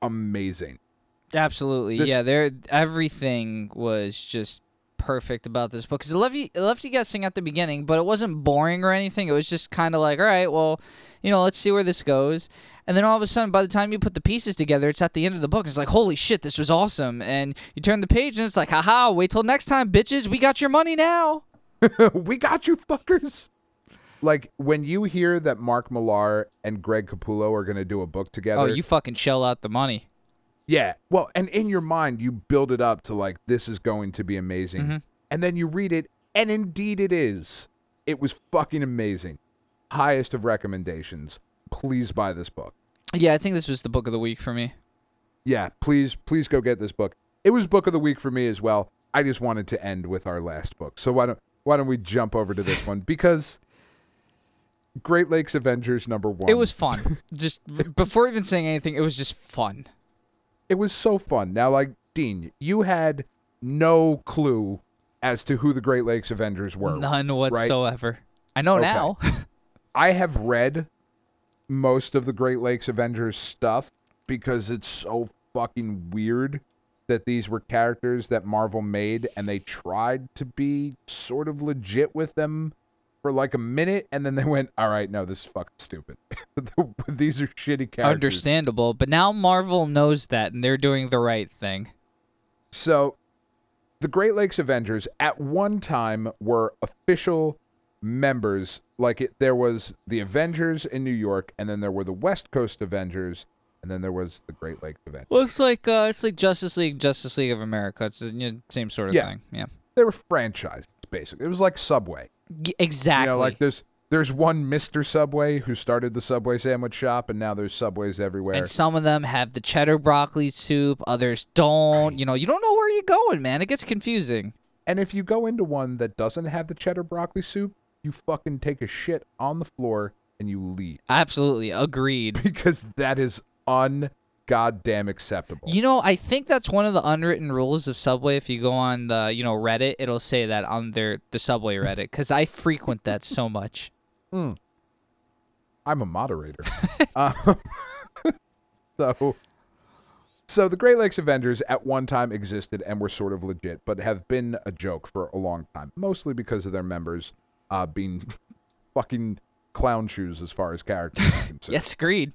amazing. Absolutely, This- yeah. There, everything was just perfect about this book because it left you it left you guessing at the beginning, but it wasn't boring or anything. It was just kind of like, all right, well, you know, let's see where this goes. And then all of a sudden, by the time you put the pieces together, it's at the end of the book. It's like, holy shit, this was awesome. And you turn the page, and it's like, haha, wait till next time, bitches. We got your money now. [laughs] we got you fuckers. Like when you hear that Mark Millar and Greg Capullo are going to do a book oh, together. Oh, you fucking shell out the money. Yeah. Well, and in your mind, you build it up to like, this is going to be amazing. Mm-hmm. And then you read it, and indeed it is. It was fucking amazing. Highest of recommendations. Please buy this book. Yeah, I think this was the book of the week for me. Yeah, please, please go get this book. It was book of the week for me as well. I just wanted to end with our last book. So why don't why don't we jump over to this one? Because Great Lakes Avengers number one. It was fun. just before even saying anything, it was just fun. It was so fun. Now, like Dean, you had no clue as to who the Great Lakes Avengers were. None whatsoever. I know Okay. now. [laughs] I have read most of the Great Lakes Avengers stuff because it's so fucking weird that these were characters that Marvel made and they tried to be sort of legit with them for like a minute and then they went, all right, no, this is fucking stupid. [laughs] these are shitty characters. Understandable, but now Marvel knows that and they're doing the right thing. So, the Great Lakes Avengers at one time were official members. Like it, there was the Avengers in New York, and then there were the West Coast Avengers, and then there was the Great Lakes Avengers. Well, it's like uh, it's like Justice League, Justice League of America. It's the you know, same sort of Yeah. thing. Yeah, They were franchises, basically. It was like Subway. Exactly. You know, like there's there's one Mister Subway who started the Subway sandwich shop, and now there's Subways everywhere. and some of them have the cheddar broccoli soup. Others don't. You know, you don't know where you're going, man. It gets confusing. And if you go into one that doesn't have the cheddar broccoli soup, you fucking take a shit on the floor and you leave. Absolutely agreed. [laughs] because that is goddamn acceptable. You know, I think that's one of the unwritten rules of Subway. If you go on the, you know, Reddit, it'll say that on their the Subway Reddit because I frequent that so much. I'm a moderator. um, [laughs] [laughs] so, so the Great Lakes Avengers at one time existed and were sort of legit, but have been a joke for a long time, mostly because of their members uh, being [laughs] fucking clown shoes as far as characters are concerned. Yes, agreed.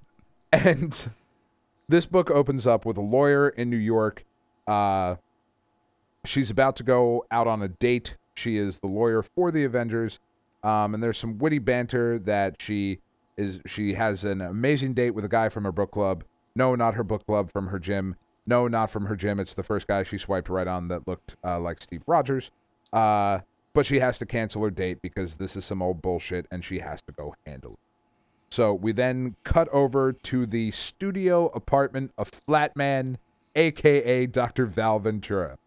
And this book opens up with a lawyer in New York. Uh, she's about to go out on a date. She is the lawyer for the Avengers. Um, and there's some witty banter that she is. She has an amazing date with a guy from her book club. No, not her book club, from her gym. No, not from her gym. It's the first guy she swiped right on that looked uh, like Steve Rogers. Uh, but she has to cancel her date because this is some old bullshit, and she has to go handle it. So we then cut over to the studio apartment of Flatman, aka Dr. Val Ventura.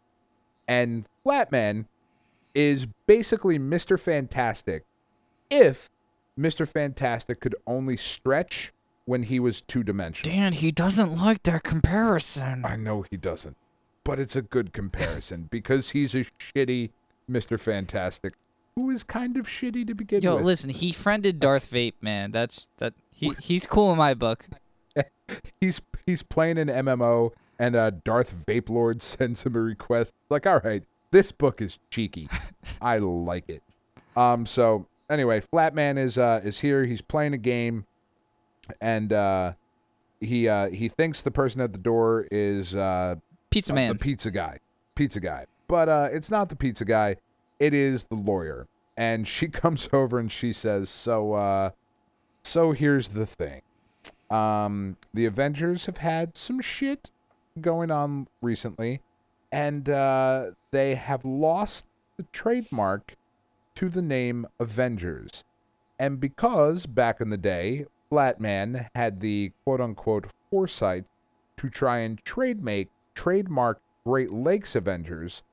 And Flatman is basically Mr. Fantastic if Mr. Fantastic could only stretch when he was two dimensional. Dan, he doesn't like that comparison. I know he doesn't, but it's a good comparison because he's a shitty Mr. Fantastic who is kind of shitty to begin Yo, with. Yo, listen, he friended Darth Vape, man. That's that. He he's cool in my book. [laughs] he's he's playing an MMO and uh, Darth Vape Lord [laughs] sends him a request. Like, all right, this book is cheeky. [laughs] I like it. Um. So anyway, Flatman is uh is here. He's playing a game, and uh, he uh he thinks the person at the door is uh Pizza man. the pizza guy, pizza guy. But uh, it's not the pizza guy. It is the lawyer. And she [laughs] comes over and she says, "So, uh, so here's the thing. Um, the Avengers have had some shit going on recently, and uh, they have lost the trademark to the name Avengers. And because back in the day, Flatman had the quote unquote foresight to try and trade make trademark Great Lakes Avengers,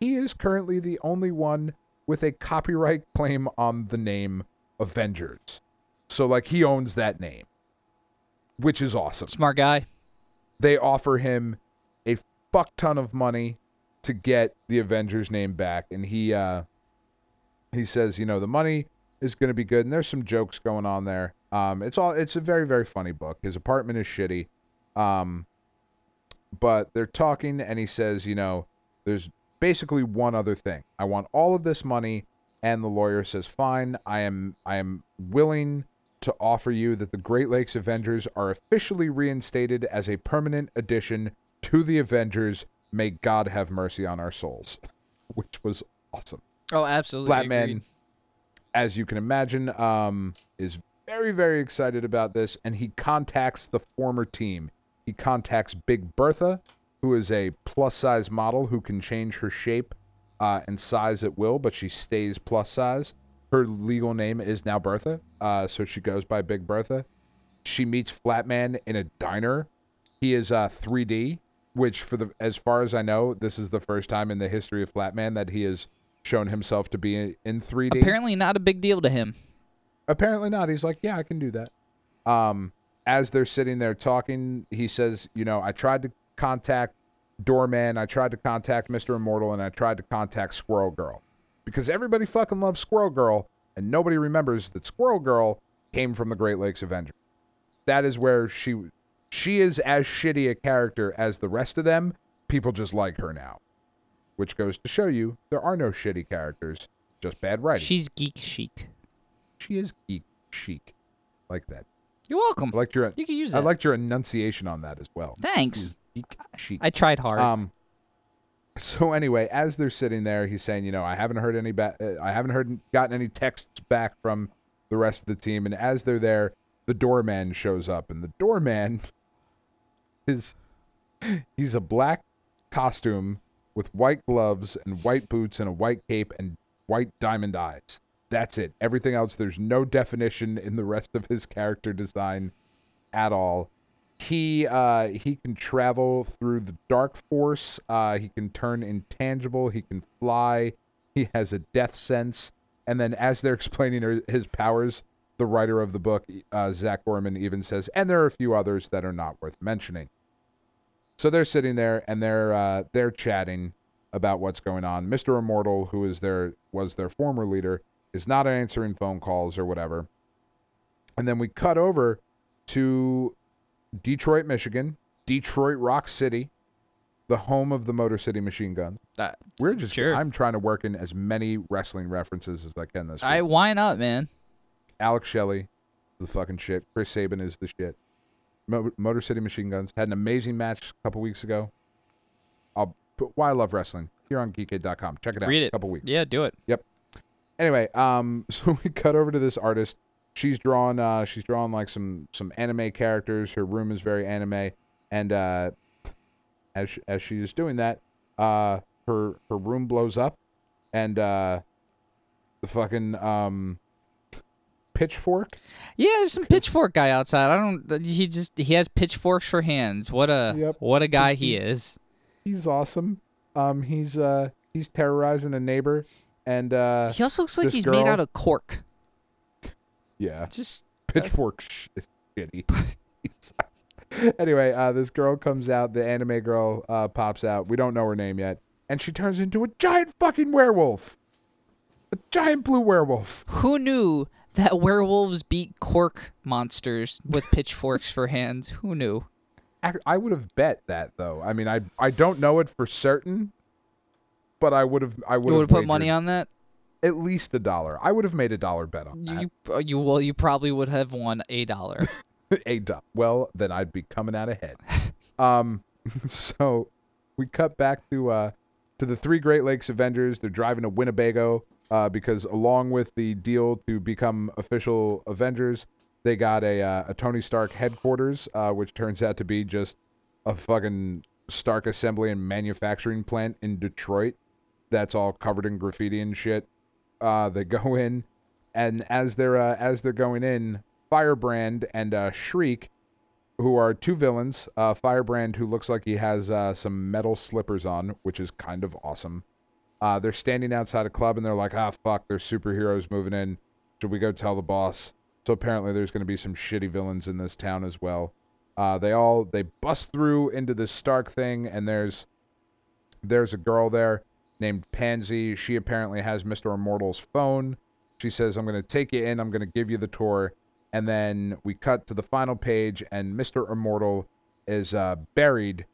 he is currently the only one with a copyright claim on the name Avengers. So like he owns that name, which is awesome. Smart guy. They offer him a fuck ton of money to get the Avengers name back and he uh he says, you know, the money is going to be good and there's some jokes going on there. Um it's all it's a very very funny book. His apartment is shitty. Um but they're talking and he says, you know, there's basically one other thing. I want all of this money and the lawyer says, "Fine, I am I am willing to offer you that the Great Lakes Avengers are officially reinstated as a permanent addition to the Avengers. May God have mercy on our souls." [laughs] Which was awesome. Oh, absolutely. Flatman, agreed. as you can imagine, um, is very, very excited about this, and he contacts the former team. He contacts Big Bertha, who is a plus size model who can change her shape uh, and size at will, but she stays plus size. Her legal name is now Bertha, uh, so she goes by Big Bertha. She meets Flatman in a diner. He is uh, 3D, which, for the as far as I know, this is the first time in the history of Flatman that he has shown himself to be in, in 3D. Apparently, not a big deal to him. Apparently not. He's like, yeah, I can do that. Um, as they're sitting there talking, he says, you know, I tried to contact Doorman, I tried to contact Mr. Immortal, and I tried to contact Squirrel Girl. Because everybody fucking loves Squirrel Girl, and nobody remembers that Squirrel Girl came from the Great Lakes Avengers. That is where she she is as shitty a character as the rest of them. People just like her now. Which goes to show you there are no shitty characters, just bad writing. She's geek chic. she is geek chic. Like that. You're welcome. I liked your you can use that. I liked your enunciation on that as well. Thanks. Hmm. Chic. I tried hard. Um. So anyway, as they're sitting there, he's saying, you know, I haven't heard any ba- uh, I haven't heard gotten any texts back from the rest of the team. And as they're there, the doorman shows up, and the doorman [laughs] is he's a black costume with white gloves and white boots and a white cape and white diamond eyes. That's it. Everything else, there's no definition in the rest of his character design at all. He uh he can travel through the dark force. Uh he can turn intangible, he can fly. He has a death sense. And then as they're [laughs] explaining his powers, the writer of the book, uh, Zac Gorman, even says, and there are a few others that are not worth mentioning. So they're sitting there and they're uh, they're chatting about what's going on. Mister Immortal, who is their was their former leader, is not answering phone calls or whatever. And then we cut over to Detroit, Michigan, Detroit Rock City, the home of the Motor City Machine Guns. Uh, We're just Sure. I'm trying to work in as many wrestling references as I can this week. I why not, man? Alex Shelley, the fucking shit. Chris Sabin is the shit. Mo- Motor City Machine Guns had an amazing match a couple weeks ago. I'll put why I love wrestling here on geekade.com. Check it out. Read it. A couple weeks. Yeah, do it. Yep. Anyway, um, [laughs] so we cut over to this artist. She's drawn. Uh, she's drawn like some some anime characters. Her room is very anime, and uh, as she, as she is doing that, uh, her her room blows up, and uh, the fucking um, pitchfork. Yeah, there's some pitchfork guy outside. I don't. He just he has pitchforks for hands. What a Yep. what a guy he is. He's awesome. Um, he's uh he's terrorizing a neighbor, and uh, He also looks like he's made out of cork. Yeah, Just pitchfork sh- shitty. [laughs] anyway, uh, this girl comes out. The anime girl uh, pops out. We don't know her name yet, and she turns into a giant fucking werewolf, a giant blue werewolf. who knew that werewolves beat cork monsters with [laughs] pitchforks for hands? Who knew? Ac- I would have bet that though. I mean, I I don't know it for certain, but I would have I would You would have have put money on that. At least a dollar. I would have made a dollar bet on that. You uh, you well you probably would have won a dollar. [laughs] a dollar. Well, then I'd be coming out ahead. [laughs] um, [laughs] so we cut back to uh to the three Great Lakes Avengers. They're driving to Winnebago uh, because along with the deal to become official Avengers, they got a uh, a Tony Stark headquarters, uh, which turns out to be just a fucking Stark assembly and manufacturing plant in Detroit. That's all covered in graffiti and shit. Uh, they go [laughs] in, and as they're uh, as they're going in, Firebrand and uh, Shriek, who are two villains. Uh, Firebrand, who looks like he has uh, some metal slippers on, which is kind of awesome. Uh, they're standing outside a club and they're like, ah, fuck, there's superheroes moving in. Should we go tell the boss? So apparently there's going to be some shitty villains in this town as well. Uh, they all they bust through into this Stark thing, and there's there's a girl there named Pansy. She apparently has Mr. Immortal's phone. She says, I'm going to take you in. I'm going to give you the tour. And then we cut to the final page, and Mr. Immortal is uh, buried,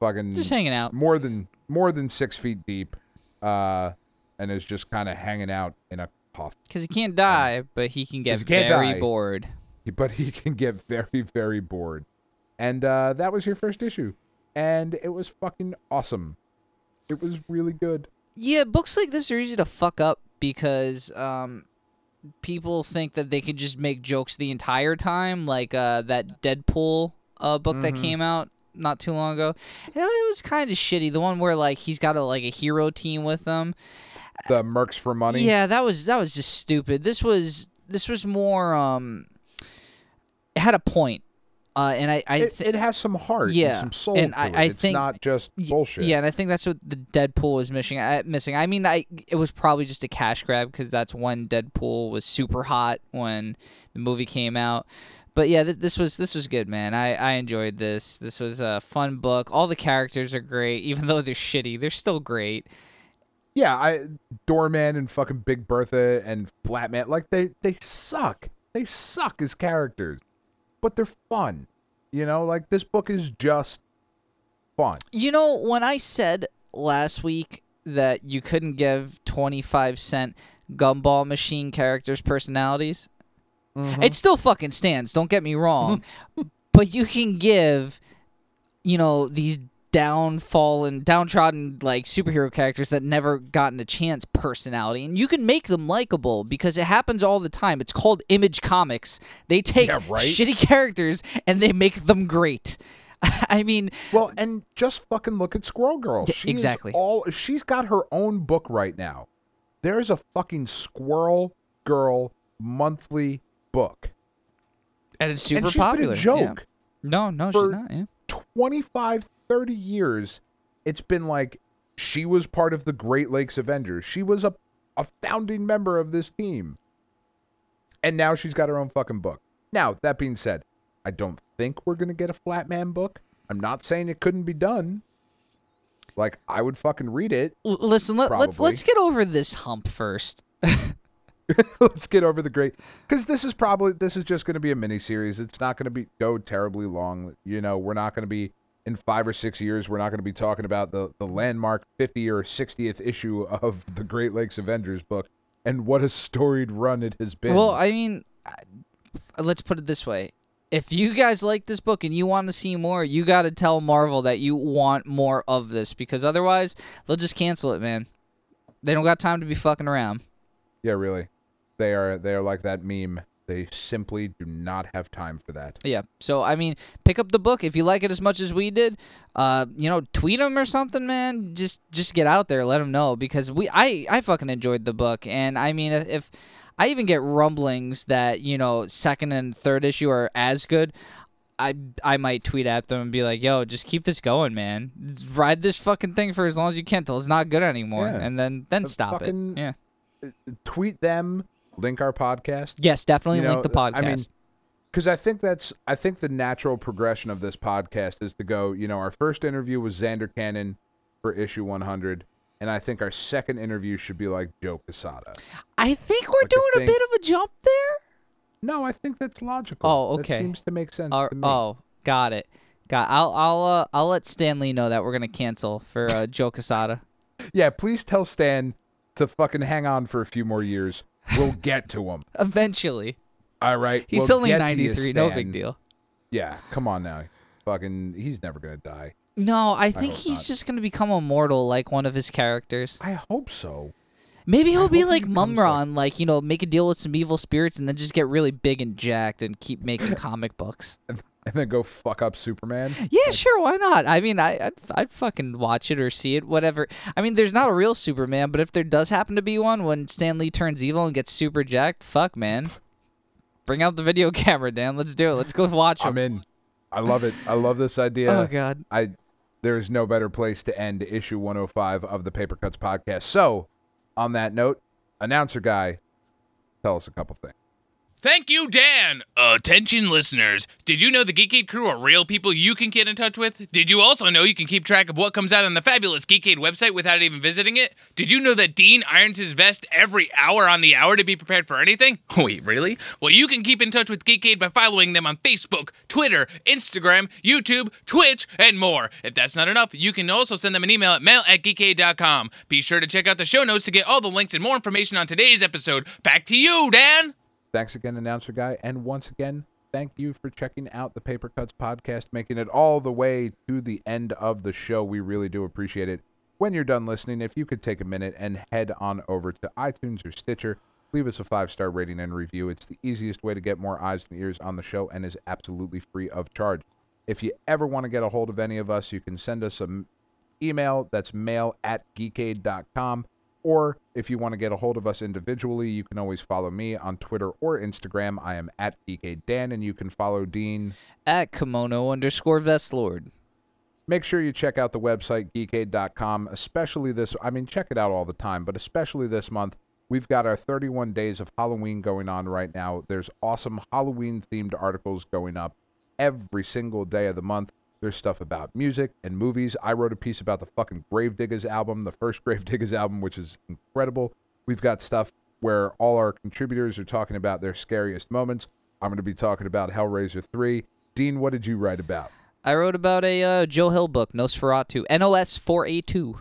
fucking Just hanging out. more than more than six feet deep, uh, and is just kind of hanging out in a coffin. Because he can't die, but he can get he can't very die. bored. But he can get very very bored. And uh, that was your first issue, and it was fucking awesome. It was really good. Yeah, books like this are easy to fuck up because um, people think that they could just make jokes the entire time, like uh, that Deadpool uh, book that Mhm. came out not too long ago. Know, it was kind of shitty. The one where like he's got a like a hero team with them. The Mercs for Money. Yeah, that was that was just stupid. This was this was more um, it had a point. Uh, and I, I it, it has some heart, Yeah, and some soul and to I- it. I it's think- not just bullshit. Yeah, and I think that's what the Deadpool is missing. I, missing. I mean, I it was probably just a cash grab because that's when Deadpool was super hot when the movie came out. But yeah, this, this was this was good, man. I, I enjoyed this. This was a fun book. All the characters are great, even [laughs] though they're shitty. They're still great. yeah. I Doorman and fucking Big Bertha and Flatman, like they they suck. They suck as characters, but they're fun. You know, like this book is just fun. You know, when I said last week that you couldn't give twenty five cent gumball machine characters personalities, mm-hmm. It still fucking stands. Don't get me wrong, [laughs] but you can give, you know, these downfallen, downtrodden like superhero characters that never gotten a chance personality, and you can make them likable because it happens all the time. It's called Image Comics. They take Yeah, right? shitty characters and they make them great. [laughs] I mean, Well, and just fucking look at Squirrel Girl. She exactly. all she's got her own book right now. There's a fucking Squirrel Girl monthly book. and it's super and she's popular. been a Yeah. joke. No, no, For- she's not. Yeah. 25, 30 years, it's been like she was part of the Great Lakes Avengers. She was a, a founding member of this team. And now she's got her own fucking book. Now, that being said, I don't think we're going to get a Flatman book. I'm not saying it couldn't be done. Like I would fucking read it. L- listen, let, let's let's get over this hump first. [laughs] Let's get over the great because this is probably this is just going to be a mini series. It's not going to be go terribly long. You know, we're not going to be in five or six years. We're not going to be talking about the the landmark 50 or 60th issue of [laughs] the Great Lakes Avengers book and what a storied run it has been. Well, I mean, let's put it this way. If you guys like this book and you want to see more, you got to tell Marvel that you want more of this because otherwise they'll just cancel it, man. They don't got time to be fucking around. yeah, really, they are they are like that meme. They simply do not have time for that. Yeah. So I mean, pick up the book if you like it as much as we did. Uh, you know, tweet them or something, man. Just just get out there, let them know because we I I fucking enjoyed the book, and I mean if. I even get rumblings that you know second and third issue are as good. I I might tweet at them and be like, "Yo, just keep this going, man. Ride this fucking thing for as long as you can till it's not good anymore, Yeah. and then then stop it." Yeah. Tweet them, link our podcast. Yes, definitely You know, link the podcast. I mean, because I think that's I think the natural progression of this podcast is to go. You know, our first interview was Zander Cannon for issue 100, and I think our second interview should be like Joe Quesada. I think we're like doing a bit of a jump there. No, I think that's logical. Oh, That okay. seems to make sense Or- to me. oh, got it. Got. I'll I'll uh, I'll let Stanley know that we're gonna cancel for uh, Joe Quesada. [laughs] Yeah, please tell Stan to fucking hang on for a few more years. We'll get to him. [laughs] Eventually, All right. he's we'll only you, 93. No big deal. Yeah, come on now. Fucking, he's never gonna die. No, I think hope he's not. just gonna become immortal like one of his characters. I hope so. Maybe he'll be hope he like becomes Mumm-Ra, like you know, make a deal with some evil spirits and then just get really big and jacked and keep making comic books. [laughs] [laughs] And then go fuck up Superman. Yeah, sure, why not? I mean, I, I'd, I'd fucking watch it or see it, whatever. I mean, there's not a real Superman, but if there does happen to be one when Stan Lee turns evil and gets super jacked, fuck, man. Bring out the video [laughs] camera, Dan. Let's do it. Let's go watch him. I'm in. I love it. I love this idea. Oh God. I there is no better place to end issue 105 of the Paper Cuts podcast. So, on that note, announcer guy, tell us a couple things. Thank you, Dan. Attention, listeners. Did you know the Geekade crew are real people you can get in touch with? Did you also know you can keep track of what comes out on the fabulous Geekade website without even visiting it? Did you know that Dean irons his vest every hour on the hour to be prepared for anything? [laughs] Wait, really? Well, you can keep in touch with Geekade by following them on Facebook, Twitter, Instagram, YouTube, Twitch, and more. If that's not enough, you can also send them an email at mail at geekade.com. Be sure to check out the show notes to get all the links and more information on today's episode. Back to you, Dan. Thanks again, announcer guy. And once again, thank you for checking out the Paper Cuts podcast, making it all the way to the end of the show. We really do appreciate it. When you're done listening, if you could take a minute and head on over to iTunes or Stitcher, leave us a five star rating and review. It's the easiest way to get more eyes and ears on the show and is absolutely free of charge. If you ever want to get a hold of any of us, you can send us an email that's mail at geekade.com. Or if you want to get a hold of us individually, you can always follow me on Twitter or Instagram. I am at geekadedan, and you can follow Dean. At kimono underscore vestlord. Make sure you check out the website geekade.com, especially this. I mean, check it out all the time, but especially this month. We've got our 31 days of Halloween going on right now. There's awesome Halloween themed articles going up every single day of the month. There's stuff about music and movies. I wrote a piece about the fucking Gravediggaz album, the first [laughs] Gravediggaz album, which is incredible. We've got stuff where all our contributors are talking about their scariest moments. I'm going to be talking about Hellraiser 3. Dean, what did you write about? I wrote about a uh, Joe Hill book, Nosferatu, NOS 4A2.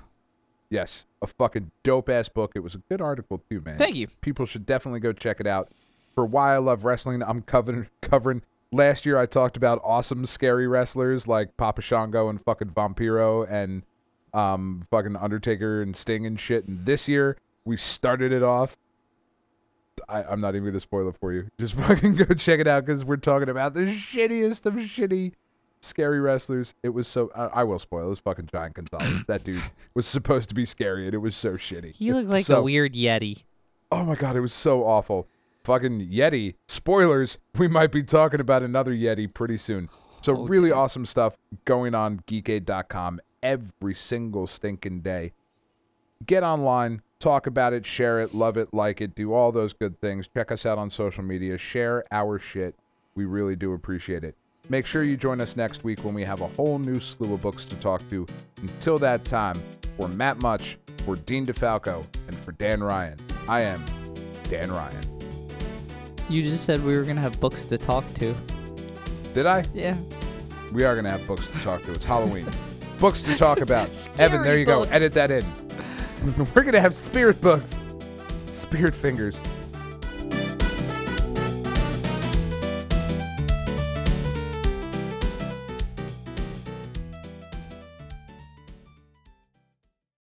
Yes, a fucking dope ass book. It was a good article too, man. Thank you. People should definitely go check it out. For why I love wrestling, I'm covering covering. Last year I talked about awesome scary wrestlers like Papa Shango and fucking Vampiro and um fucking Undertaker and Sting and shit. And this year we started it off. I, I'm not even gonna spoil it for you. [laughs] Just fucking go check it out because we're talking about the shittiest of shitty scary wrestlers. It was so. I, I will spoil. It was fucking Giant Gonzalez. that dude [laughs] was supposed to be scary, and it was so shitty. He looked [laughs] like So- a weird Yeti. Oh my god, it was so awful. Fucking Yeti. Spoilers. We might be talking about another Yeti pretty soon. So Oh, really awesome stuff going on geekade.com every single stinking day. Get online, talk about it, share it, love it, like it, do all those good things. Check us out on social media, share our shit. We really do appreciate it. Make sure you join us next week when we have a whole new slew of books to talk to. Until that time, for Matt Much, for Dean DeFalco, and for Dan Ryan, I am Dan Ryan. You just said we were gonna have books to talk to. Did I? Yeah. We are going to have books to talk to. It's Halloween. [laughs] books to talk [laughs] about. Evan, there you books. go. Edit that in. [laughs] We're going to have spirit books. Spirit fingers.